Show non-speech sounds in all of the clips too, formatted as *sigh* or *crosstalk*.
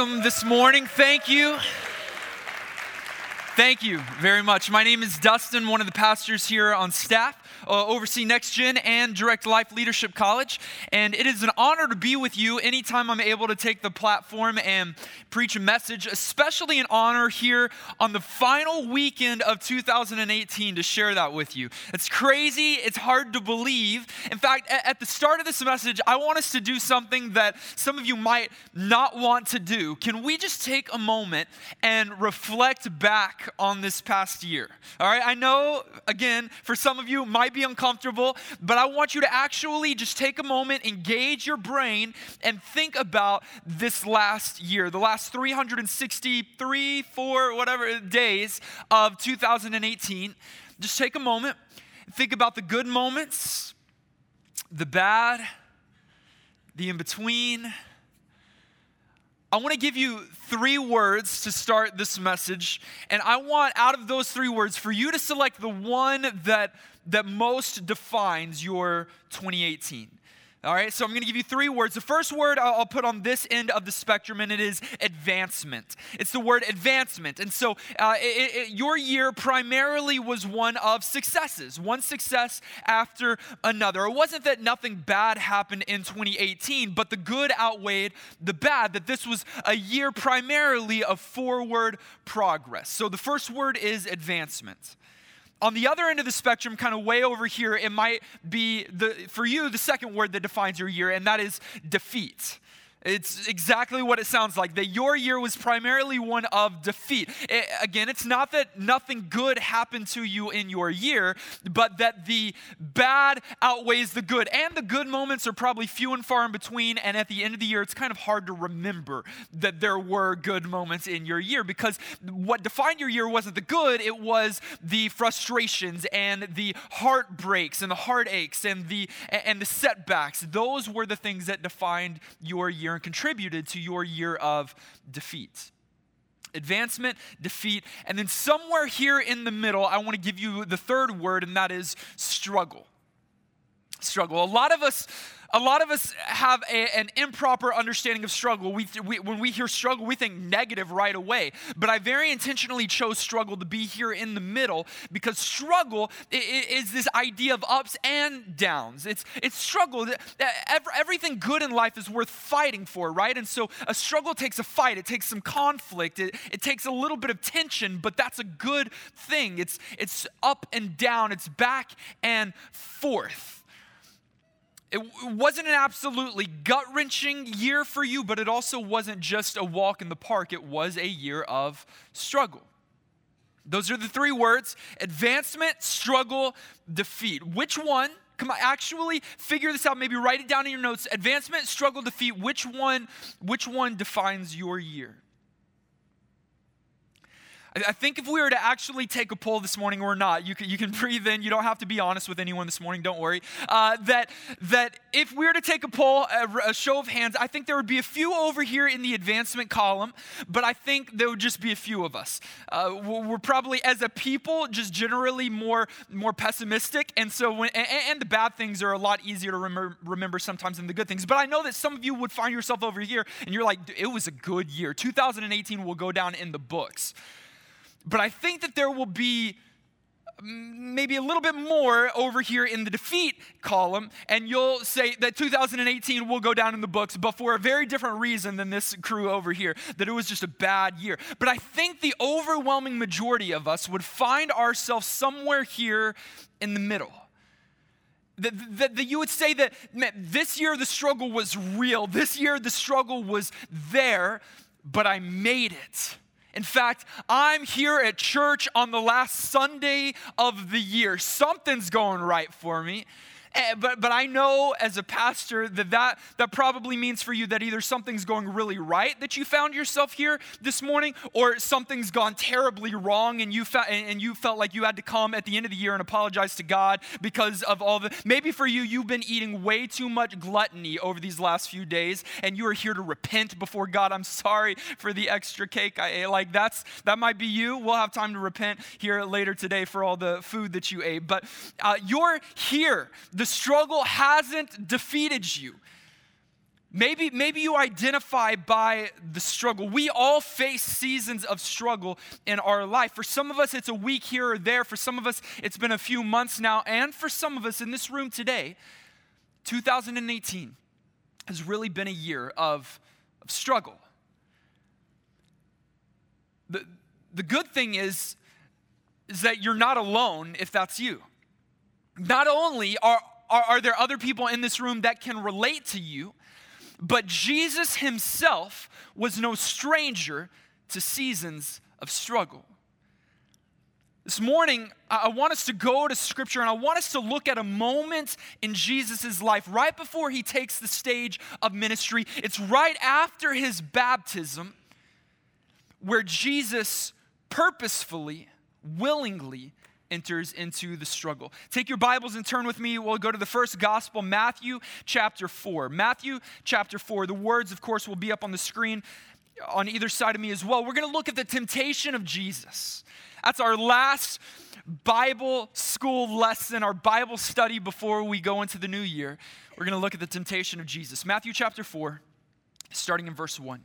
Welcome this morning. Thank you. Thank you very much. My name is Dustin, one of the pastors here on staff uh, oversee Next Gen and Direct Life Leadership College. And it is an honor to be with you anytime I'm able to take the platform and preach a message, especially an honor here on the final weekend of 2018 to share that with you. It's crazy, it's hard to believe. In fact, at the start of this message, I want us to do something that some of you might not want to do. Can we just take a moment and reflect back on this past year? All right, I know, again, for some of you, might be uncomfortable, but I want you to actually just take a moment, engage your brain, and think about this last year, the last 363, four, whatever days of 2018. Just take a moment, think about the good moments, the bad, the in between. I want to give you three words to start this message. And I want, out of those three words, for you to select the one that that most defines your 2018. All right, so I'm going to give you three words. The first word I'll put on this end of the spectrum, and it is advancement. It's the word advancement. And so uh, it, it, your year primarily was one of successes, one success after another. It wasn't that nothing bad happened in 2018, but the good outweighed the bad, that this was a year primarily of forward progress. So the first word is advancement. On the other end of the spectrum, kind of way over here, it might be the, for you the second word that defines your year, and that is defeat. It's exactly what it sounds like. That your year was primarily one of defeat. It, again, it's not that nothing good happened to you in your year, but that the bad outweighs the good. And the good moments are probably few and far in between. And at the end of the year, it's kind of hard to remember that there were good moments in your year because what defined your year wasn't the good, it was the frustrations and the heartbreaks and the heartaches and the, and the setbacks. Those were the things that defined your year year and contributed to your year of defeat. Advancement, defeat, and then somewhere here in the middle, I want to give you the third word, and that is struggle. Struggle. A lot of us a lot of us have a, an improper understanding of struggle. We, we, when we hear struggle, we think negative right away. But I very intentionally chose struggle to be here in the middle because struggle is this idea of ups and downs. It's, it's struggle. Everything good in life is worth fighting for, right? And so a struggle takes a fight, it takes some conflict, it, it takes a little bit of tension, but that's a good thing. It's, it's up and down, it's back and forth. It wasn't an absolutely gut wrenching year for you, but it also wasn't just a walk in the park. It was a year of struggle. Those are the three words advancement, struggle, defeat. Which one? Come on, actually figure this out. Maybe write it down in your notes. Advancement, struggle, defeat. Which one, which one defines your year? I think if we were to actually take a poll this morning or not, you can, you can *laughs* breathe in. You don't have to be honest with anyone this morning. Don't worry. Uh, that that if we were to take a poll, a, a, show of hands, I think there would be a few over here in the advancement column, but I think there would just be a few of us. Uh, we're probably as a people just generally more more pessimistic, and so when and, and the bad things are a lot easier to remember, remember sometimes than the good things. But I know that some of you would find yourself over here, and you're like, it was a good year. 2018 will go down in the books. But I think that there will be mm, maybe a little bit more over here in the defeat column, and you'll say that 2018 will go down in the books, but for a very different reason than this crew over here, that it was just a bad year. But I think the overwhelming majority of us would find ourselves somewhere here in the middle. That, that, that, you would say that man, this year the struggle was real, this year the struggle was there, but I made it. In fact, I'm here at church on the last Sunday of the year. Something's going right for me. Eh, but, but I know as a pastor that, that that probably means for you that either something's going really right that you found yourself here this morning, or something's gone terribly wrong and you, fa- and you felt like you had to come at the end of the year and apologize to God because of all the. Maybe for you, you've been eating way too much gluttony over these last few days and you are here to repent before God. I'm sorry for the extra cake I ate. Like that's that might be you. We'll have time to repent here later today for all the food that you ate. But uh, you're here the struggle hasn't defeated you. Maybe, maybe you identify by the struggle. We all face seasons of struggle in our life. For some of us, it's a week here or there. For some of us, it's been a few months now. And for some of us in this room today, 2018 has really been a year of, of struggle. The, the good thing is, is that you're not alone if that's you. Not only are, are, are there other people in this room that can relate to you, but Jesus himself was no stranger to seasons of struggle. This morning, I want us to go to scripture and I want us to look at a moment in Jesus' life right before he takes the stage of ministry. It's right after his baptism where Jesus purposefully, willingly enters into the struggle. Take your Bibles and turn with me. We'll go to the first gospel, Matthew chapter 4. Matthew chapter 4. The words, of course, will be up on the screen on either side of me as well. We're going to look at the temptation of Jesus. That's our last Bible school lesson, our Bible study before we go into the new year. We're going to look at the temptation of Jesus. Matthew chapter 4, starting in verse 1.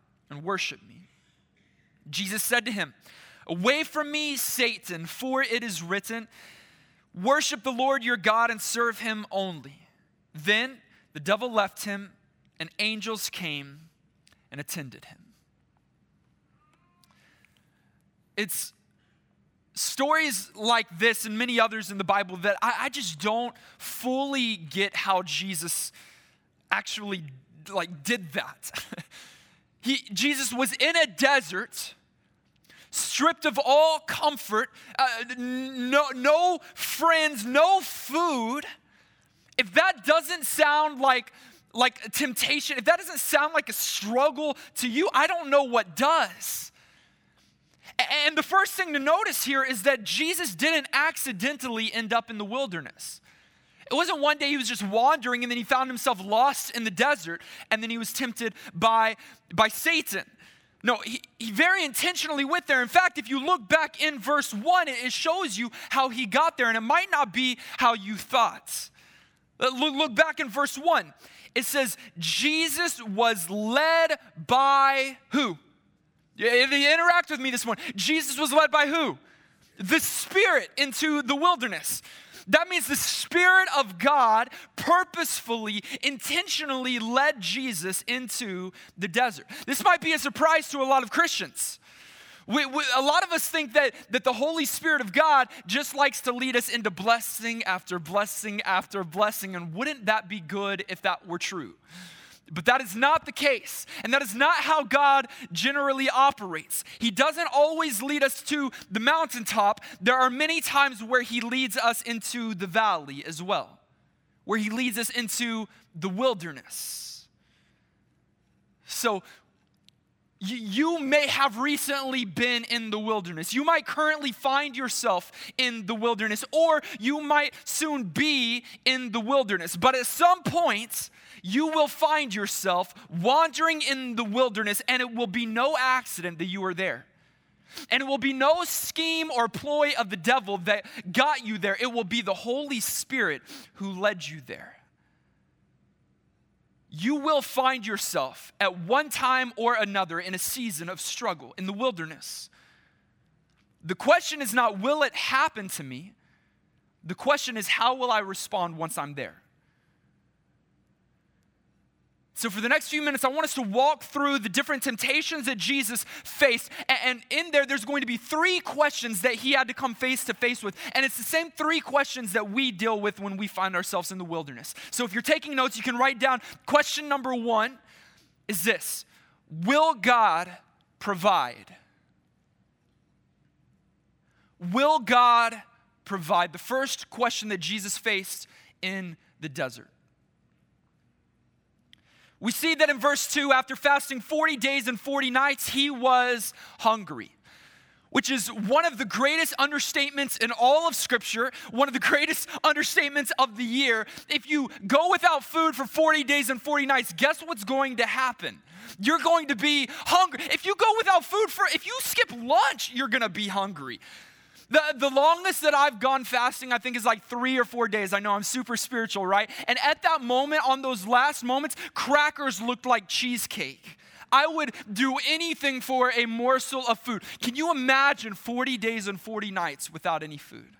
and worship me. Jesus said to him, Away from me, Satan, for it is written, Worship the Lord your God and serve him only. Then the devil left him, and angels came and attended him. It's stories like this and many others in the Bible that I, I just don't fully get how Jesus actually like did that. *laughs* He, Jesus was in a desert, stripped of all comfort, uh, no, no friends, no food. If that doesn't sound like like temptation, if that doesn't sound like a struggle to you, I don't know what does. And the first thing to notice here is that Jesus didn't accidentally end up in the wilderness. It wasn't one day he was just wandering and then he found himself lost in the desert and then he was tempted by, by Satan. No, he, he very intentionally went there. In fact, if you look back in verse 1, it shows you how he got there, and it might not be how you thought. Uh, look, look back in verse 1. It says, Jesus was led by who? They interact with me this morning. Jesus was led by who? The Spirit into the wilderness. That means the Spirit of God purposefully, intentionally led Jesus into the desert. This might be a surprise to a lot of Christians. We, we, a lot of us think that, that the Holy Spirit of God just likes to lead us into blessing after blessing after blessing. And wouldn't that be good if that were true? But that is not the case. And that is not how God generally operates. He doesn't always lead us to the mountaintop. There are many times where He leads us into the valley as well, where He leads us into the wilderness. So, you may have recently been in the wilderness. You might currently find yourself in the wilderness, or you might soon be in the wilderness. But at some point, you will find yourself wandering in the wilderness, and it will be no accident that you are there. And it will be no scheme or ploy of the devil that got you there. It will be the Holy Spirit who led you there. You will find yourself at one time or another in a season of struggle in the wilderness. The question is not, will it happen to me? The question is, how will I respond once I'm there? So, for the next few minutes, I want us to walk through the different temptations that Jesus faced. And in there, there's going to be three questions that he had to come face to face with. And it's the same three questions that we deal with when we find ourselves in the wilderness. So, if you're taking notes, you can write down question number one is this Will God provide? Will God provide? The first question that Jesus faced in the desert. We see that in verse 2, after fasting 40 days and 40 nights, he was hungry which is one of the greatest understatements in all of Scripture, one of the greatest *laughs* understatements of the year. If you go without food for 40 days and 40 nights, guess what's going to happen? You're going to be hungry. If you go without food for, if you skip lunch, you're going to be hungry. The, the longest that I've gone fasting, I think, is like three or four days. I know I'm super spiritual, right? And at that moment, on those last moments, crackers looked like cheesecake. I would do anything for a morsel of food. Can you imagine 40 days and 40 nights without any food?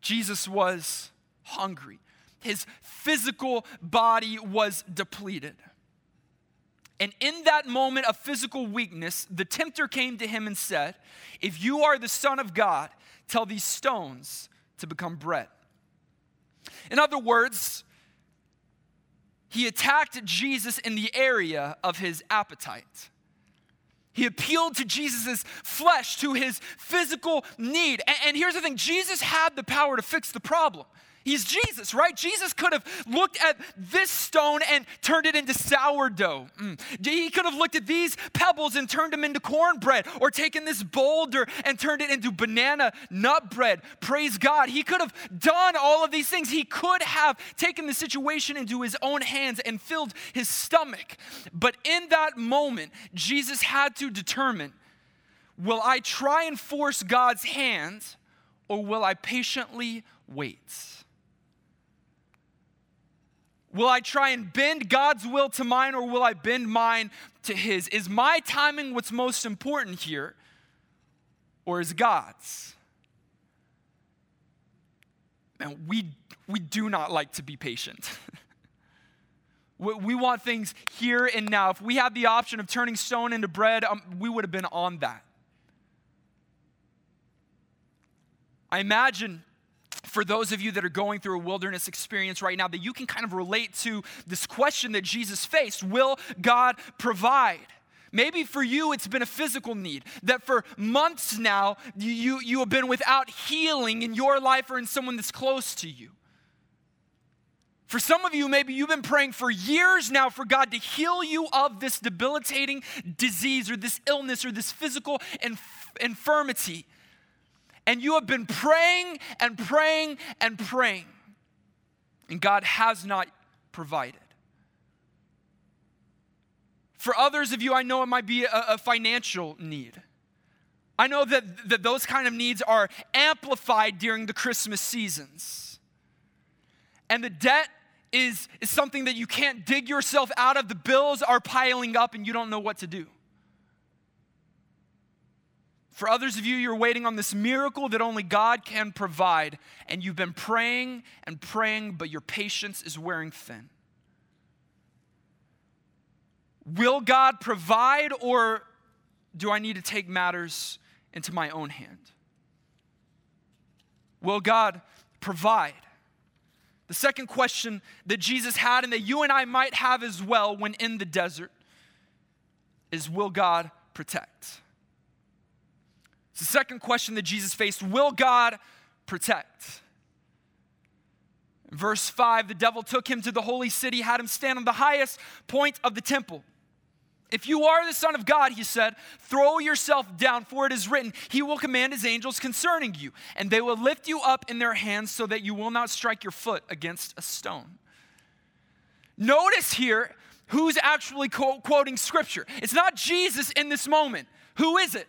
Jesus was hungry, his physical body was depleted. And in that moment of physical weakness, the tempter came to him and said, If you are the Son of God, tell these stones to become bread. In other words, he attacked Jesus in the area of his appetite. He appealed to Jesus' flesh, to his physical need. And, here's the thing Jesus had the power to fix the problem. He's Jesus, right? Jesus could have looked at this stone and turned it into sourdough. Mm. He could have looked at these pebbles and turned them into cornbread, or taken this boulder and turned it into banana nut bread. Praise God. He could have done all of these things. He could have taken the situation into his own hands and filled his stomach. But in that moment, Jesus had to determine will I try and force God's hand, or will I patiently wait? Will I try and bend God's will to mine or will I bend mine to His? Is my timing what's most important here or is God's? Man, we, we do not like to be patient. *laughs* we, we, want things here and now. If we had the option of turning stone into bread, um, we would have been on that. I imagine for those of you that are going through a wilderness experience right now, that you can kind of relate to this question that Jesus faced Will God provide? Maybe for you, it's been a physical need, that for months now, you, you, have been without healing in your life or in someone that's close to you. For some of you, maybe you've been praying for years now for God to heal you of this debilitating disease or this illness or this physical inf- infirmity and you have been praying and praying and praying, and God has not provided. For others of you, I know it might be a, a financial need. I know that, that those kind of needs are amplified during the Christmas seasons. And the debt is, is something that you can't dig yourself out of. The bills are piling up and you don't know what to do. For others of you, you're waiting on this miracle that only God can provide, and you've been praying and praying, but your patience is wearing thin. Will God provide, or do I need to take matters into my own hand? Will God provide? The second question that Jesus had, and that you and I might have as well when in the desert, is Will God protect? It's the second question that Jesus faced Will God protect? Verse 5, the devil took him to the holy city, had him stand on the highest point of the temple. If you are the Son of God, he said, throw yourself down, for it is written, He will command His angels concerning you, and they will lift you up in their hands so that you will not strike your foot against a stone. Notice here who's actually quoting scripture. It's not Jesus in this moment. Who is it?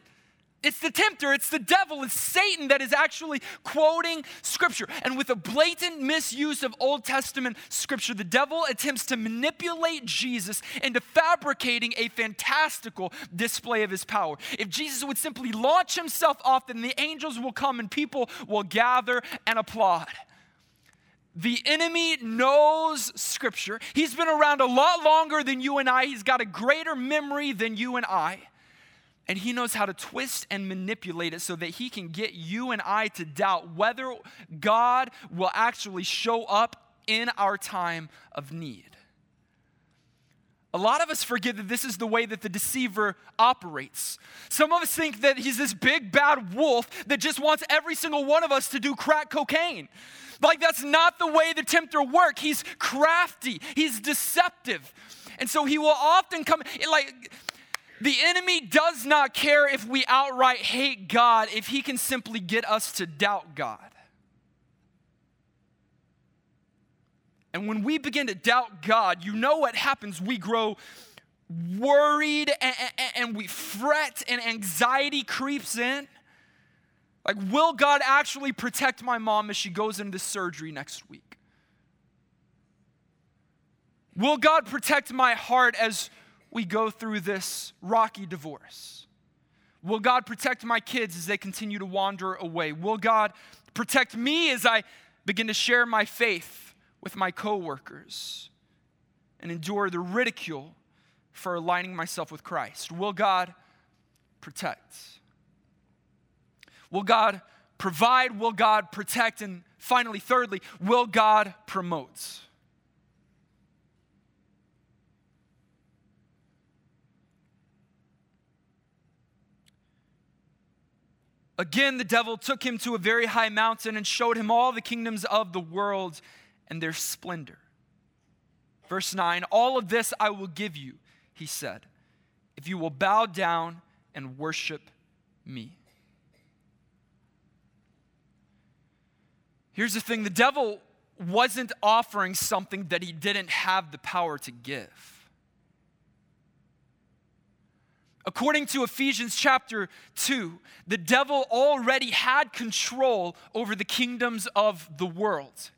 It's the tempter, it's the devil, it's Satan that is actually quoting scripture. And with a blatant misuse of Old Testament scripture, the devil attempts to manipulate Jesus into fabricating a fantastical display of his power. If Jesus would simply launch himself off, then the angels will come and people will gather and applaud. The enemy knows scripture. He's been around a lot longer than you and I. He's got a greater memory than you and I. And he knows how to twist and manipulate it so that he can get you and I to doubt whether God will actually show up in our time of need. A lot of us forget that this is the way that the deceiver operates. Some of us think that he's this big bad wolf that just wants every single one of us to do crack cocaine. Like, that's not the way the tempter works. He's crafty, he's deceptive. And so he will often come, like, the enemy does not care if we outright hate God if he can simply get us to doubt God. And when we begin to doubt God, you know what happens. We grow worried and, and, and we fret, and anxiety creeps in. Like, will God actually protect my mom as she goes into surgery next week? Will God protect my heart as we go through this rocky divorce? Will God protect my kids as they continue to wander away? Will God protect me as I begin to share my faith with my coworkers and endure the ridicule for aligning myself with Christ? Will God protect? Will God provide? Will God protect? And finally, thirdly, will God promote? Again, the devil took him to a very high mountain and showed him all the kingdoms of the world and their splendor. Verse 9 All of this I will give you, he said, if you will bow down and worship me. Here's the thing the devil wasn't offering something that he didn't have the power to give. According to Ephesians chapter 2, the devil already had control over the kingdoms of the world.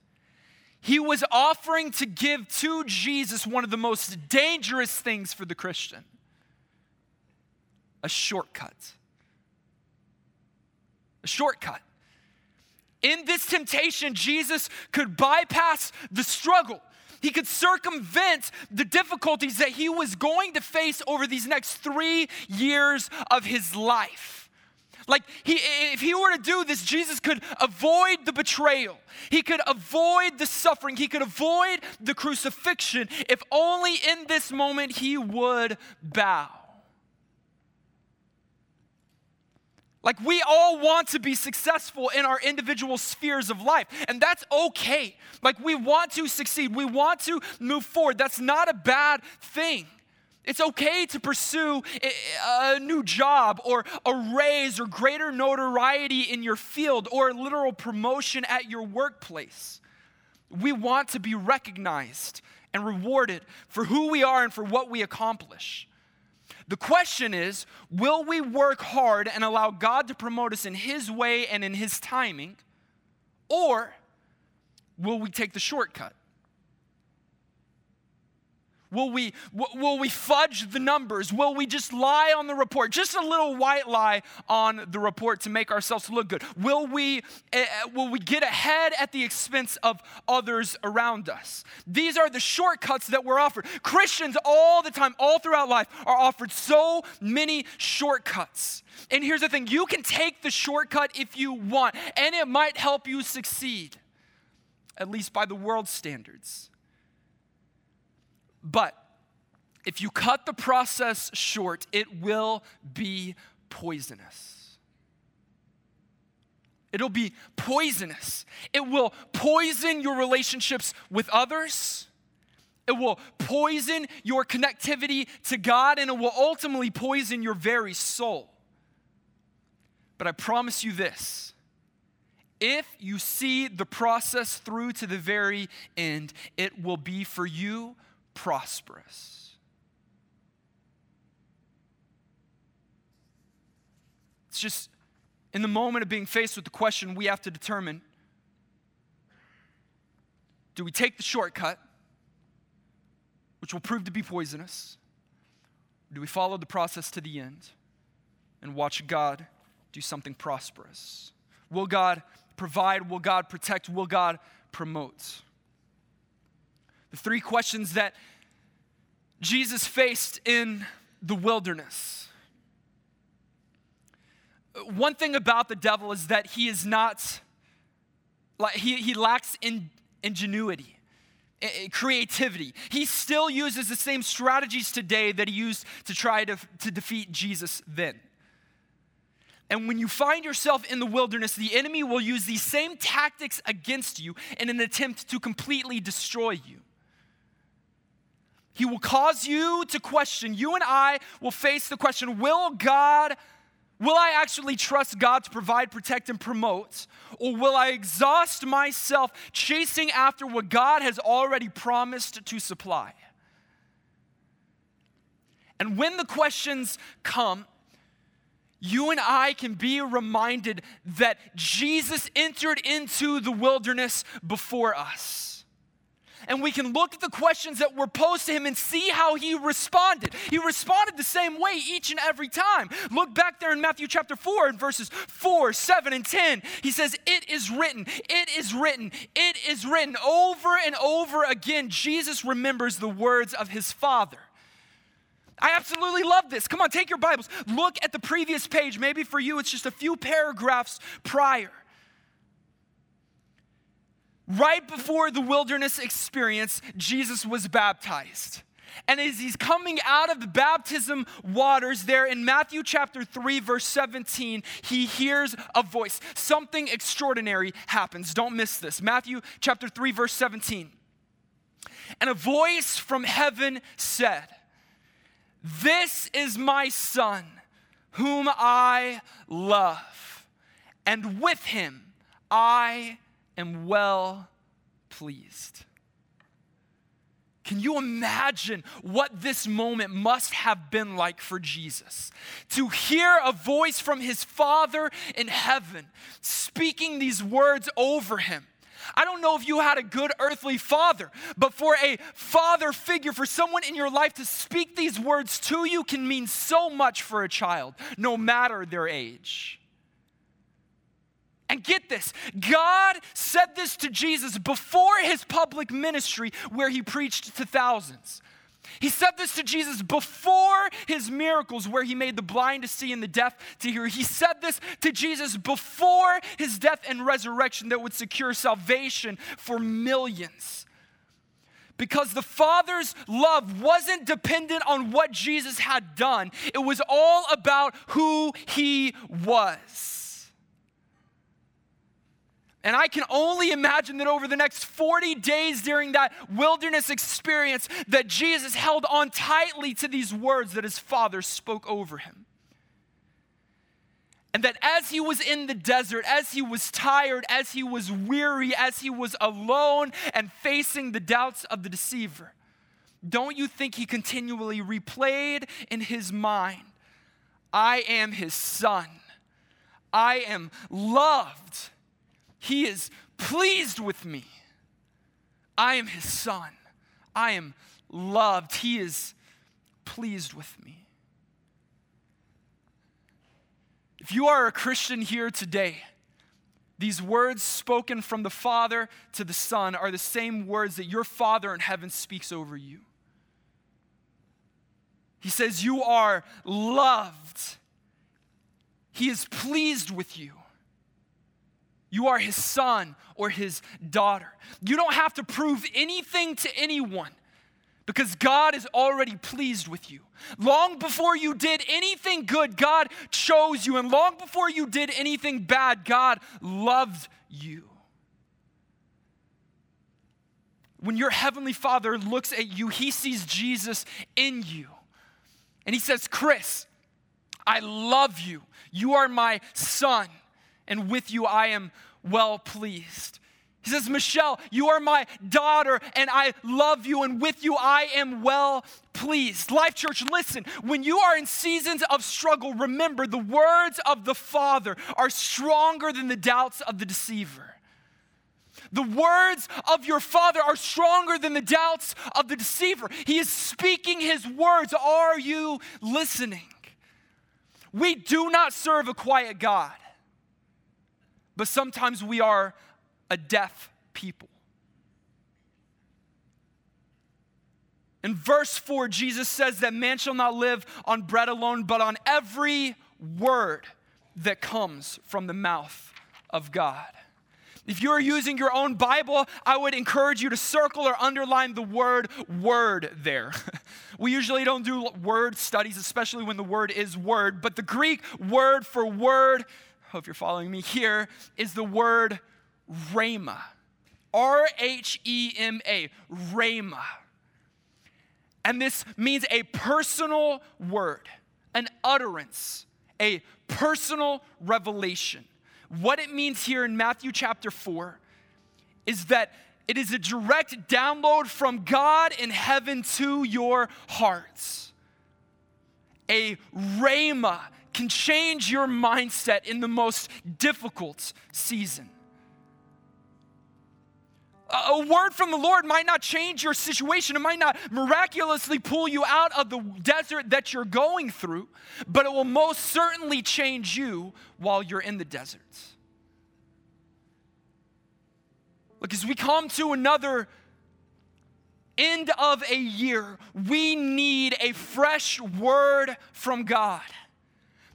He was offering to give to Jesus one of the most dangerous things for the Christian a shortcut. A shortcut. In this temptation, Jesus could bypass the struggle. He could circumvent the difficulties that he was going to face over these next three years of his life. Like, he, if he were to do this, Jesus could avoid the betrayal. He could avoid the suffering. He could avoid the crucifixion if only in this moment he would bow. Like, we all want to be successful in our individual spheres of life, and that's okay. Like, we want to succeed, we want to move forward. That's not a bad thing. It's okay to pursue a new job or a raise or greater notoriety in your field or a literal promotion at your workplace. We want to be recognized and rewarded for who we are and for what we accomplish. The question is will we work hard and allow God to promote us in His way and in His timing? Or will we take the shortcut? Will we, will we fudge the numbers? Will we just lie on the report? Just a little white lie on the report to make ourselves look good? Will we, uh, will we get ahead at the expense of others around us? These are the shortcuts that we're offered. Christians all the time, all throughout life, are offered so many shortcuts. And here's the thing you can take the shortcut if you want, and it might help you succeed, at least by the world's standards. But if you cut the process short, it will be poisonous. It'll be poisonous. It will poison your relationships with others. It will poison your connectivity to God, and it will ultimately poison your very soul. But I promise you this if you see the process through to the very end, it will be for you prosperous. It's just in the moment of being faced with the question, we have to determine do we take the shortcut, which will prove to be poisonous? Do we follow the process to the end and watch God do something prosperous? Will God provide? Will God protect? Will God promote? The three questions that Jesus faced in the wilderness. One thing about the devil is that he is not, like, he, he lacks in, ingenuity, creativity. He still uses the same strategies today that he used to try to, to defeat Jesus then. And when you find yourself in the wilderness, the enemy will use these same tactics against you in an attempt to completely destroy you. He will cause you to question. You and I will face the question Will God, will I actually trust God to provide, protect, and promote? Or will I exhaust myself chasing after what God has already promised to supply? And when the questions come, you and I can be reminded that Jesus entered into the wilderness before us and we can look at the questions that were posed to him and see how he responded. He responded the same way each and every time. Look back there in Matthew chapter 4 in verses 4, 7, and 10. He says, It is written, it is written, it is written. Over and over again, Jesus remembers the words of his Father. I absolutely love this. Come on, take your Bibles. Look at the previous page. Maybe for you, it's just a few paragraphs prior. Right before the wilderness experience, Jesus was baptized. And as he's coming out of the baptism waters there in Matthew chapter 3, verse 17, he hears a voice. Something extraordinary happens. Don't miss this. Matthew chapter 3, verse 17. And a voice from heaven said, This is my son, whom I love, and with him I am well pleased. Can you imagine what this moment must have been like for Jesus? To hear a voice from his Father in heaven speaking these words over him. I don't know if you had a good earthly father, but for a father figure, for someone in your life to speak these words to you can mean so much for a child, no matter their age. And get this God said this to Jesus before his public ministry, where he preached to thousands. He said this to Jesus before his miracles, where he made the blind to see and the deaf to hear. He said this to Jesus before his death and resurrection that would secure salvation for millions. Because the Father's love wasn't dependent on what Jesus had done, it was all about who he was. And I can only imagine that over the next 40 days during that wilderness experience that Jesus held on tightly to these words that his father spoke over him. And that as he was in the desert, as he was tired, as he was weary, as he was alone and facing the doubts of the deceiver, don't you think he continually replayed in his mind, I am his son. I am loved. He is pleased with me. I am his son. I am loved. He is pleased with me. If you are a Christian here today, these words spoken from the Father to the Son are the same words that your Father in heaven speaks over you. He says, You are loved. He is pleased with you. You are his son or his daughter. You don't have to prove anything to anyone because God is already pleased with you. Long before you did anything good, God chose you. And long before you did anything bad, God loved you. When your heavenly father looks at you, he sees Jesus in you. And he says, Chris, I love you. You are my son and with you I am well pleased. He says, Michelle, you are my daughter, and I love you, and with you I am well pleased. Life Church, listen, when you are in seasons of struggle, remember the words of the Father are stronger than the doubts of the deceiver. The words of your Father are stronger than the doubts of the deceiver. He is speaking His words. Are you listening? We do not serve a quiet God but sometimes we are a deaf people. In verse 4, Jesus says that man shall not live on bread alone, but on every word that comes from the mouth of God. If you're using your own Bible, I would encourage you to circle or underline the word word there. *laughs* we usually don't do word studies, especially when the word is word, but the Greek word for word, hope you're following me here, is the word rhema. R H E M A, rhema. And this means a personal word, an utterance, a personal revelation. What it means here in Matthew chapter 4 is that it is a direct download from God in heaven to your hearts. A rhema can change your mindset in the most difficult season. A word from the Lord might not change your situation. It might not miraculously pull you out of the desert that you're going through, but it will most certainly change you while you're in the desert. Look, as we come to another end of a year, we need a fresh word from God.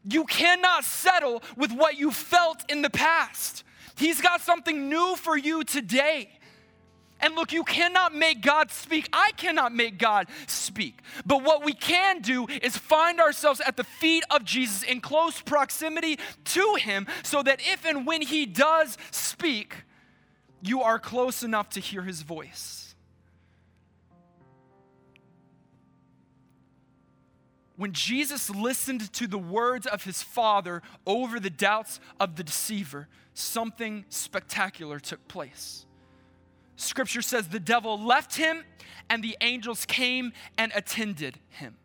You cannot settle with what you felt in the past. He's got something new for you today. And look, you cannot make God speak. I cannot make God speak. But what we can do is find ourselves at the feet of Jesus in close proximity to Him so that if and when He does speak, you are close enough to hear His voice. When Jesus listened to the words of his Father over the doubts of the deceiver, something spectacular took place. Scripture says the devil left him and the angels came and attended him.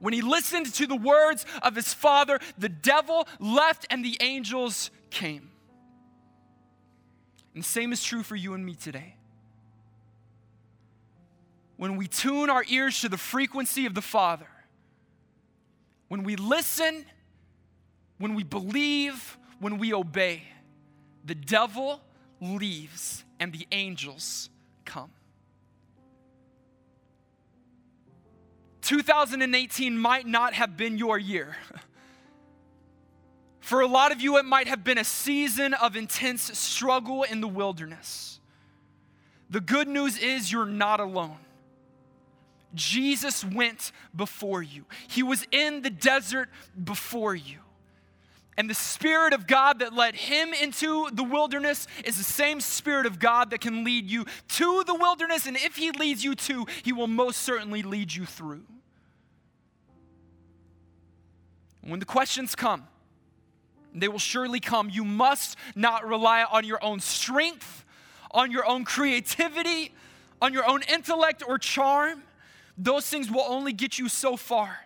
When he listened to the words of his father, the devil left and the angels came. And the same is true for you and me today. When we tune our ears to the frequency of the Father, when we listen, when we believe, when we obey, the devil leaves and the angels come. 2018 might not have been your year. *laughs* For a lot of you, it might have been a season of intense struggle in the wilderness. The good news is you're not alone. Jesus went before you, He was in the desert before you. And the Spirit of God that led him into the wilderness is the same Spirit of God that can lead you to the wilderness. And if he leads you to, he will most certainly lead you through. When the questions come, they will surely come, you must not rely on your own strength, on your own creativity, on your own intellect or charm. Those things will only get you so far.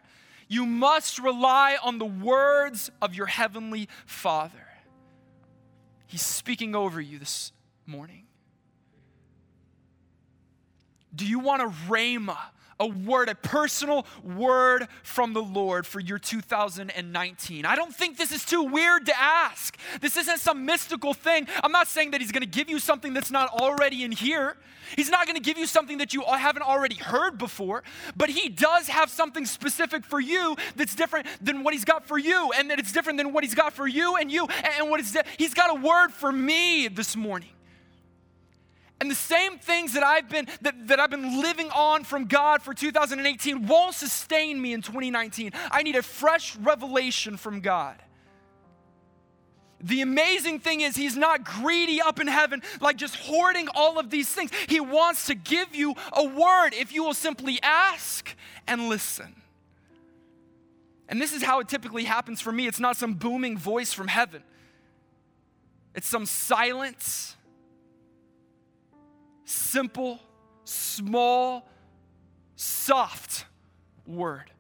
You must rely on the words of your heavenly Father. He's speaking over you this morning. Do you want a rhema a word, a personal word from the Lord for your 2019. I don't think this is too weird to ask. This isn't some mystical thing. I'm not saying that He's going to give you something that's not already in here. He's not going to give you something that you haven't already heard before, but He does have something specific for you that's different than what He's got for you, and that it's different than what He's got for you and you, and what is He's got a word for me this morning. And the same things that I've been that, that I've been living on from God for 2018 won't sustain me in 2019. I need a fresh revelation from God. The amazing thing is, he's not greedy up in heaven, like just hoarding all of these things. He wants to give you a word if you will simply ask and listen. And this is how it typically happens for me it's not some booming voice from heaven, it's some silence simple, small, soft word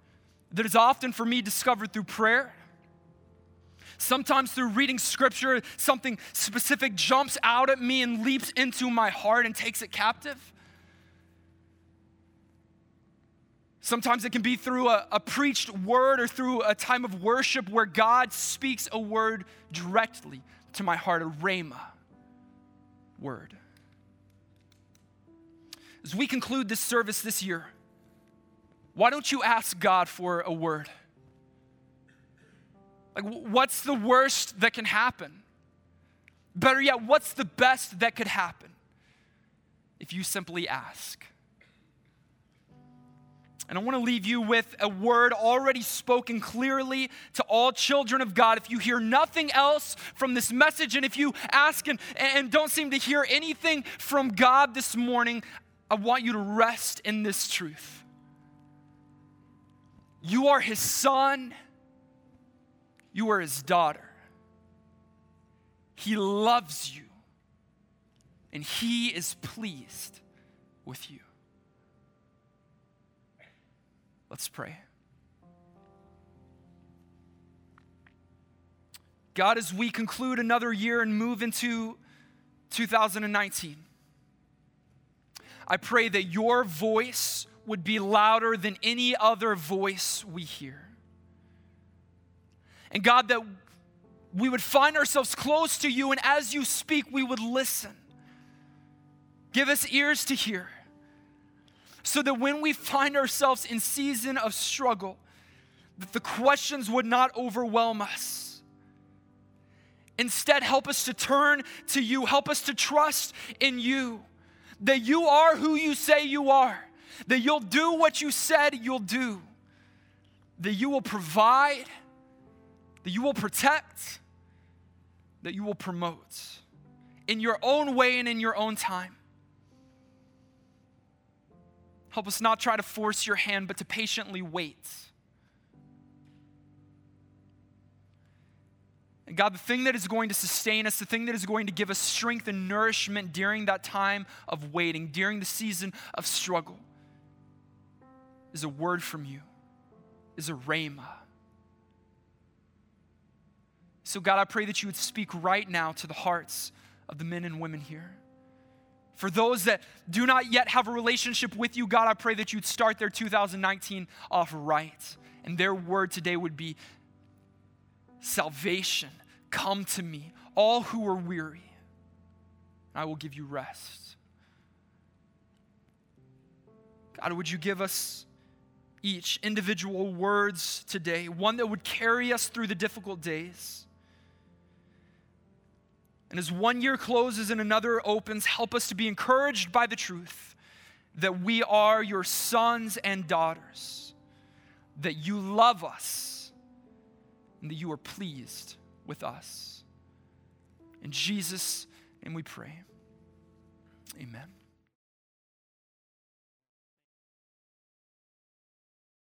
that is often for me discovered through prayer. Sometimes through reading scripture, something specific jumps out at me and leaps into my heart and takes it captive. Sometimes it can be through a, a, preached word or through a time of worship where God speaks a word directly to my heart, a rhema word. As we conclude this service this year, why don't you ask God for a word? Like, what's the worst that can happen? Better yet, what's the best that could happen if you simply ask? And I want to leave you with a word already spoken clearly to all children of God. If you hear nothing else from this message, and if you ask and, and don't seem to hear anything from God this morning, I want you to rest in this truth. You are his son, you are his daughter. He loves you, and he is pleased with you. Let's pray. God, as we conclude another year and move into 2019, I pray that your voice would be louder than any other voice we hear. And God, that we would find ourselves close to you, and as you speak, we would listen. Give us ears to hear so that when we find ourselves in season of struggle, that the questions would not overwhelm us. Instead, help us to turn to you, help us to trust in you, that you are who you say you are, that you'll do what you said you'll do, that you will provide, that you will protect, that you will promote in your own way and in your own time. Help us not try to force your hand, but to patiently wait. And God, the thing that is going to sustain us, the thing that is going to give us strength and nourishment during that time of waiting, during the season of struggle, is a word from you, is a rhema. So, God, I pray that you would speak right now to the hearts of the men and women here. For those that do not yet have a relationship with you, God, I pray that you'd start their 2019 off right. And their word today would be salvation. Come to me, all who are weary. I will give you rest. God, would you give us each individual words today, one that would carry us through the difficult days? And as one year closes and another opens, help us to be encouraged by the truth that we are your sons and daughters, that you love us, and that you are pleased with us. In Jesus' name we pray. Amen.